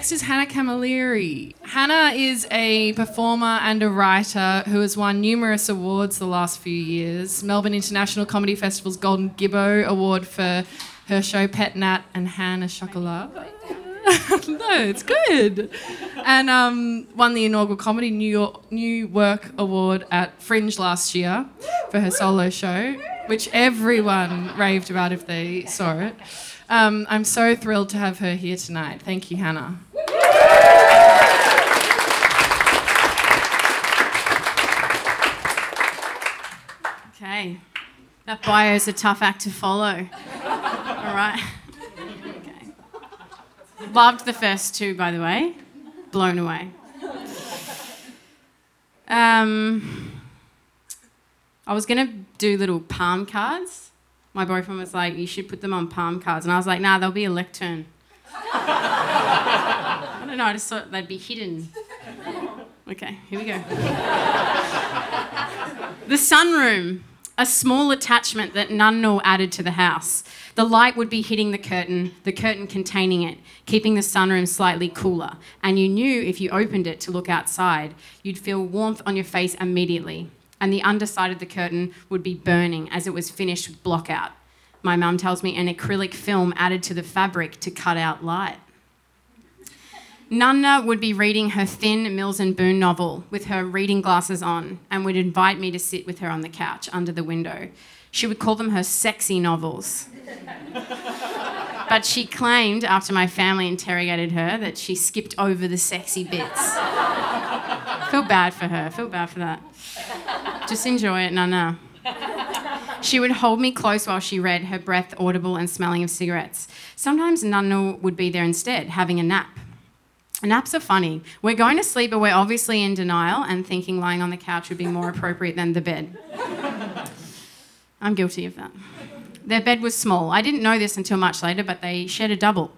Next is Hannah Camilleri. Hannah is a performer and a writer who has won numerous awards the last few years. Melbourne International Comedy Festival's Golden Gibbo Award for her show Pet Nat and Hannah Chocolat. no, it's good. And um, won the inaugural Comedy New York New Work Award at Fringe last year for her solo show, which everyone raved about if they saw it. Um, I'm so thrilled to have her here tonight. Thank you, Hannah. Okay. That bio is a tough act to follow. All right. Okay. Loved the first two, by the way. Blown away. Um, I was going to do little palm cards. My boyfriend was like, you should put them on palm cards. And I was like, nah, they'll be a lectern. I don't know, I just thought they'd be hidden. Okay, here we go. the sunroom, a small attachment that Nunnal added to the house. The light would be hitting the curtain, the curtain containing it, keeping the sunroom slightly cooler. And you knew if you opened it to look outside, you'd feel warmth on your face immediately. And the underside of the curtain would be burning as it was finished with blockout. My mum tells me an acrylic film added to the fabric to cut out light. Nunna would be reading her thin Mills and Boon novel with her reading glasses on and would invite me to sit with her on the couch under the window. She would call them her sexy novels. but she claimed, after my family interrogated her, that she skipped over the sexy bits. Feel bad for her. Feel bad for that. Just enjoy it, Nunna. She would hold me close while she read, her breath audible and smelling of cigarettes. Sometimes Nunna would be there instead, having a nap. Naps are funny. We're going to sleep, but we're obviously in denial and thinking lying on the couch would be more appropriate than the bed. I'm guilty of that. Their bed was small. I didn't know this until much later, but they shared a double.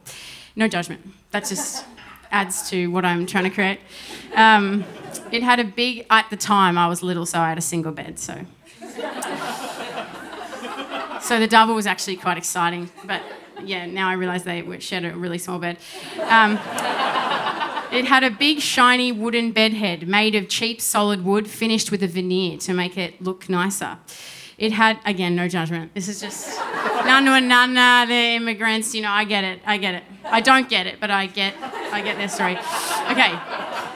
No judgment. That just adds to what I'm trying to create. Um, it had a big, at the time, I was little, so I had a single bed, so. So the double was actually quite exciting, but yeah, now I realise they shared a really small bed. Um, it had a big, shiny wooden bedhead made of cheap, solid wood, finished with a veneer to make it look nicer. It had, again, no judgment. This is just nana and nana, the immigrants, you know, I get it, I get it. I don't get it, but I get, I get their story. Okay,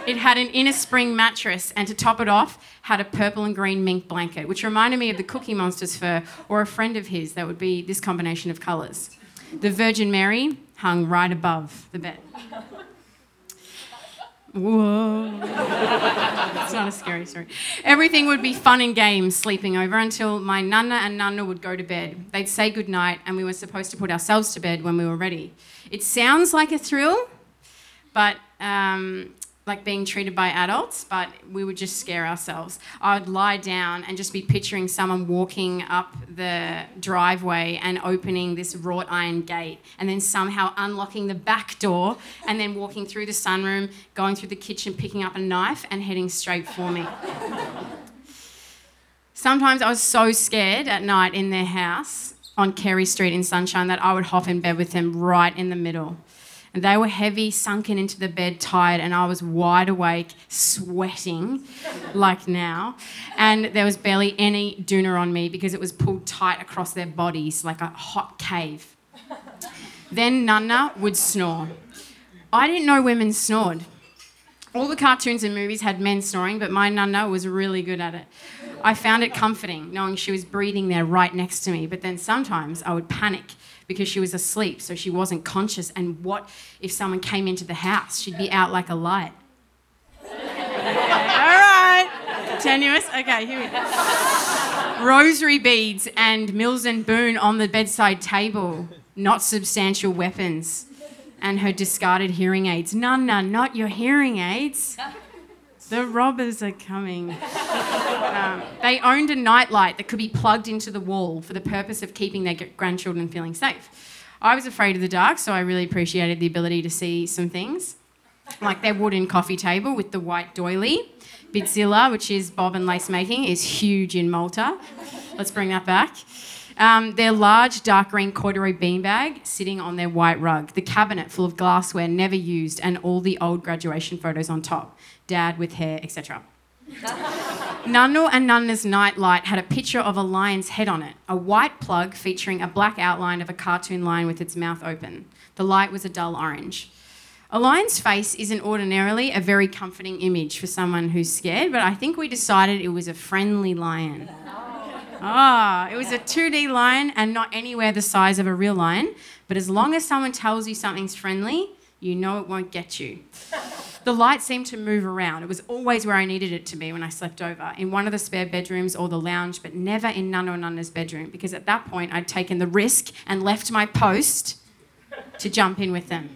it had an inner spring mattress, and to top it off, had a purple and green mink blanket, which reminded me of the Cookie Monster's fur or a friend of his that would be this combination of colours. The Virgin Mary hung right above the bed. Whoa. it's not a scary story. Everything would be fun and games sleeping over until my nana and nana would go to bed. They'd say goodnight, and we were supposed to put ourselves to bed when we were ready. It sounds like a thrill, but um, like being treated by adults, but we would just scare ourselves. I'd lie down and just be picturing someone walking up the driveway and opening this wrought iron gate, and then somehow unlocking the back door, and then walking through the sunroom, going through the kitchen, picking up a knife, and heading straight for me. Sometimes I was so scared at night in their house on Kerry Street in Sunshine that I would hop in bed with them right in the middle. They were heavy, sunken into the bed, tired, and I was wide awake, sweating like now. And there was barely any doona on me because it was pulled tight across their bodies like a hot cave. Then Nana would snore. I didn't know women snored. All the cartoons and movies had men snoring, but my Nana was really good at it. I found it comforting knowing she was breathing there right next to me, but then sometimes I would panic because she was asleep, so she wasn't conscious. And what if someone came into the house? She'd be out like a light. All right, tenuous. Okay, here we go. Rosary beads and Mills and Boon on the bedside table, not substantial weapons. And her discarded hearing aids. None, none, not your hearing aids. The robbers are coming. Um, they owned a nightlight that could be plugged into the wall for the purpose of keeping their grandchildren feeling safe. I was afraid of the dark, so I really appreciated the ability to see some things, like their wooden coffee table with the white doily. Bizzilla, which is bobbin lace making, is huge in Malta. Let's bring that back. Um, their large dark green corduroy beanbag sitting on their white rug, the cabinet full of glassware never used, and all the old graduation photos on top. Dad with hair, etc. Nunnu and Nunna's nightlight had a picture of a lion's head on it, a white plug featuring a black outline of a cartoon lion with its mouth open. The light was a dull orange. A lion's face isn't ordinarily a very comforting image for someone who's scared, but I think we decided it was a friendly lion. Ah, it was a 2D lion and not anywhere the size of a real lion, but as long as someone tells you something's friendly, you know it won't get you. The light seemed to move around. It was always where I needed it to be when I slept over, in one of the spare bedrooms or the lounge, but never in Nana or Nunna's bedroom, because at that point I'd taken the risk and left my post to jump in with them.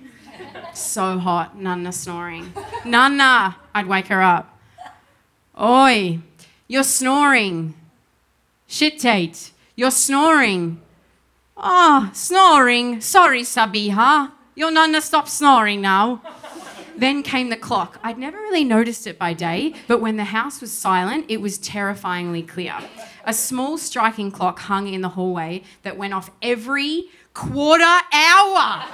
So hot, Nana snoring. Nana, I'd wake her up. Oi, you're snoring. Shit, Tate, you're snoring. Oh, snoring. Sorry, Sabiha. Your Nana, stop snoring now. Then came the clock. I'd never really noticed it by day, but when the house was silent, it was terrifyingly clear. A small striking clock hung in the hallway that went off every quarter hour.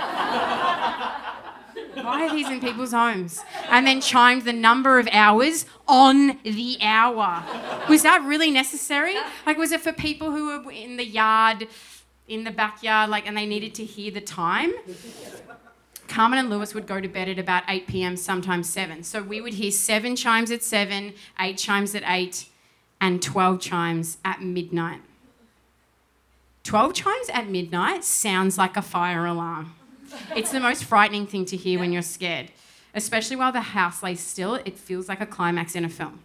Why are these in people's homes? And then chimed the number of hours on the hour. Was that really necessary? Like, was it for people who were in the yard, in the backyard, like, and they needed to hear the time? Carmen and Lewis would go to bed at about 8 p.m., sometimes 7. So we would hear seven chimes at 7, eight chimes at 8, and 12 chimes at midnight. 12 chimes at midnight sounds like a fire alarm. It's the most frightening thing to hear when you're scared, especially while the house lays still. It feels like a climax in a film.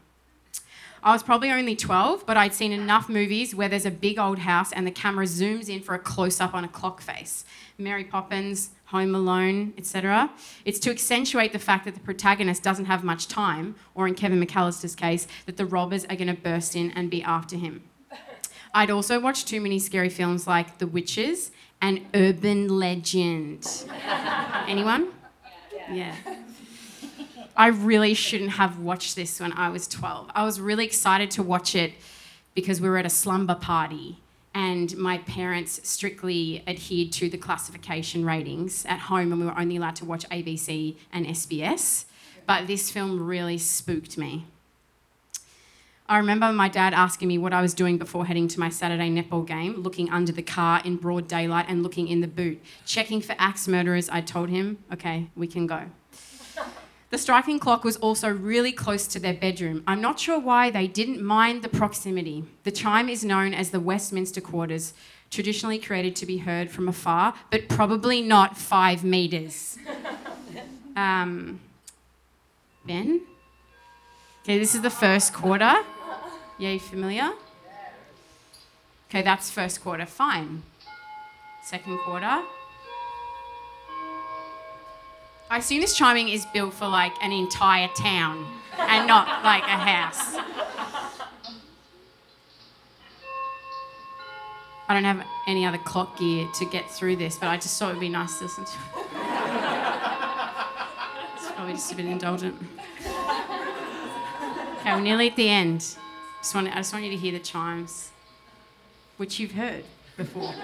I was probably only 12, but I'd seen enough movies where there's a big old house and the camera zooms in for a close up on a clock face. Mary Poppins, Home Alone, etc. It's to accentuate the fact that the protagonist doesn't have much time, or in Kevin McAllister's case, that the robbers are going to burst in and be after him. I'd also watched too many scary films like The Witches and Urban Legend. Anyone? Yeah. I really shouldn't have watched this when I was 12. I was really excited to watch it because we were at a slumber party and my parents strictly adhered to the classification ratings at home and we were only allowed to watch ABC and SBS. But this film really spooked me. I remember my dad asking me what I was doing before heading to my Saturday netball game, looking under the car in broad daylight and looking in the boot, checking for axe murderers. I told him, okay, we can go. The striking clock was also really close to their bedroom. I'm not sure why they didn't mind the proximity. The chime is known as the Westminster Quarters, traditionally created to be heard from afar, but probably not five metres. Um, ben? Okay, this is the first quarter. Yeah, you familiar? Okay, that's first quarter. Fine. Second quarter. I assume this chiming is built for like an entire town and not like a house. I don't have any other clock gear to get through this, but I just thought it would be nice to listen to. it's probably just a bit indulgent. Okay, we're nearly at the end. Just want, I just want you to hear the chimes, which you've heard before.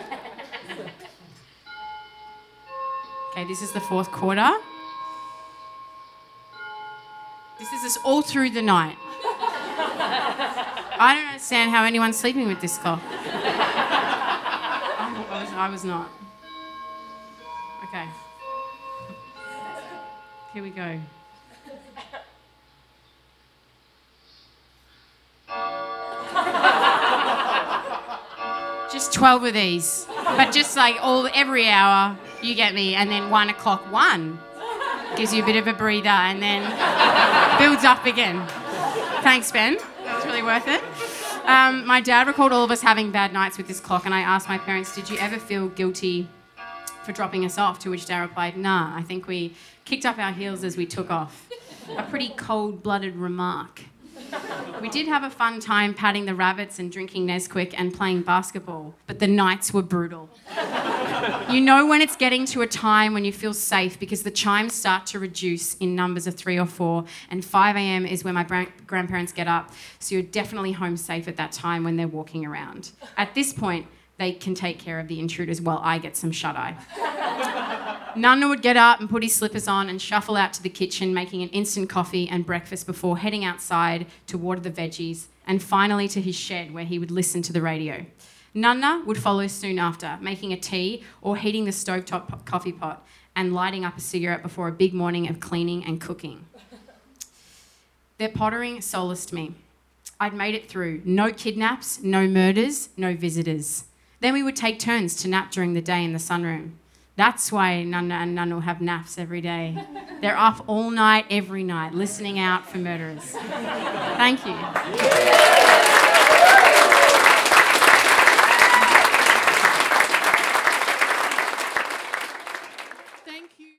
Okay, this is the fourth quarter. This is us all through the night. I don't understand how anyone's sleeping with this clock. I was, I was not. Okay. Here we go. just 12 of these, but just like all every hour, you get me, and then one o'clock, one gives you a bit of a breather, and then builds up again. Thanks, Ben. It's really worth it. Um, my dad recalled all of us having bad nights with this clock, and I asked my parents, Did you ever feel guilty for dropping us off? To which dad replied, Nah, I think we kicked up our heels as we took off. A pretty cold blooded remark. We did have a fun time patting the rabbits and drinking Nesquik and playing basketball, but the nights were brutal. you know when it's getting to a time when you feel safe because the chimes start to reduce in numbers of three or four, and 5 a.m. is when my grandparents get up, so you're definitely home safe at that time when they're walking around. At this point, they can take care of the intruders while I get some shut eye. Nunna would get up and put his slippers on and shuffle out to the kitchen, making an instant coffee and breakfast before heading outside to water the veggies and finally to his shed where he would listen to the radio. Nunna would follow soon after, making a tea or heating the stovetop coffee pot and lighting up a cigarette before a big morning of cleaning and cooking. Their pottering solaced me. I'd made it through. No kidnaps, no murders, no visitors. Then we would take turns to nap during the day in the sunroom. That's why Nunna and Nunnu have naps every day. They're up all night, every night, listening out for murderers. Thank you.